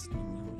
podcast inyong.